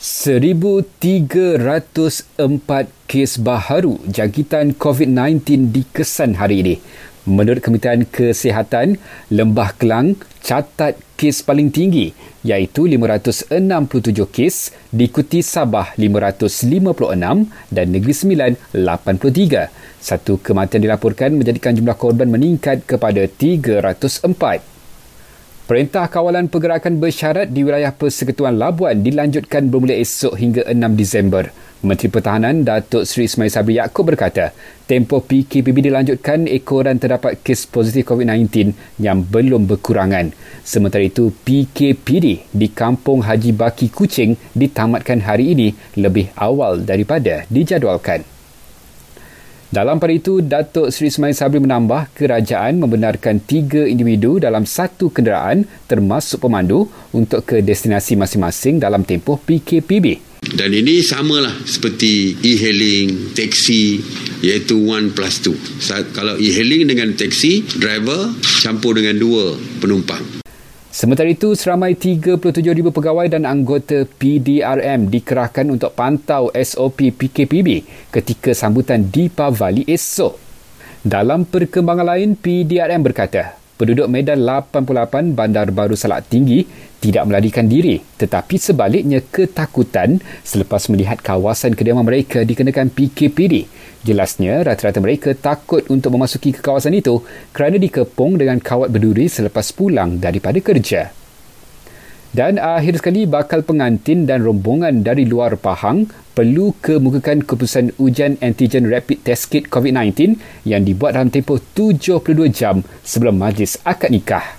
1,304 kes baharu jangkitan COVID-19 dikesan hari ini. Menurut Kementerian Kesihatan, Lembah Kelang catat kes paling tinggi iaitu 567 kes diikuti Sabah 556 dan Negeri Sembilan 83. Satu kematian dilaporkan menjadikan jumlah korban meningkat kepada 304. Perintah Kawalan Pergerakan Bersyarat di wilayah Persekutuan Labuan dilanjutkan bermula esok hingga 6 Disember. Menteri Pertahanan Datuk Seri Ismail Sabri Yaakob berkata, tempoh PKPB dilanjutkan ekoran terdapat kes positif COVID-19 yang belum berkurangan. Sementara itu, PKPD di Kampung Haji Baki Kuching ditamatkan hari ini lebih awal daripada dijadualkan. Dalam pada itu, Datuk Seri Ismail Sabri menambah kerajaan membenarkan tiga individu dalam satu kenderaan termasuk pemandu untuk ke destinasi masing-masing dalam tempoh PKPB. Dan ini samalah seperti e-hailing, taksi iaitu one plus two. Kalau e-hailing dengan taksi, driver campur dengan dua penumpang. Sementara itu, seramai 37,000 pegawai dan anggota PDRM dikerahkan untuk pantau SOP PKPB ketika sambutan di Pavali esok. Dalam perkembangan lain, PDRM berkata, penduduk Medan 88 Bandar Baru Salak Tinggi tidak melarikan diri tetapi sebaliknya ketakutan selepas melihat kawasan kediaman mereka dikenakan PKPD. Jelasnya rata-rata mereka takut untuk memasuki ke kawasan itu kerana dikepung dengan kawat berduri selepas pulang daripada kerja. Dan akhir sekali bakal pengantin dan rombongan dari luar Pahang perlu kemukakan keputusan ujian antigen rapid test kit COVID-19 yang dibuat dalam tempoh 72 jam sebelum majlis akad nikah.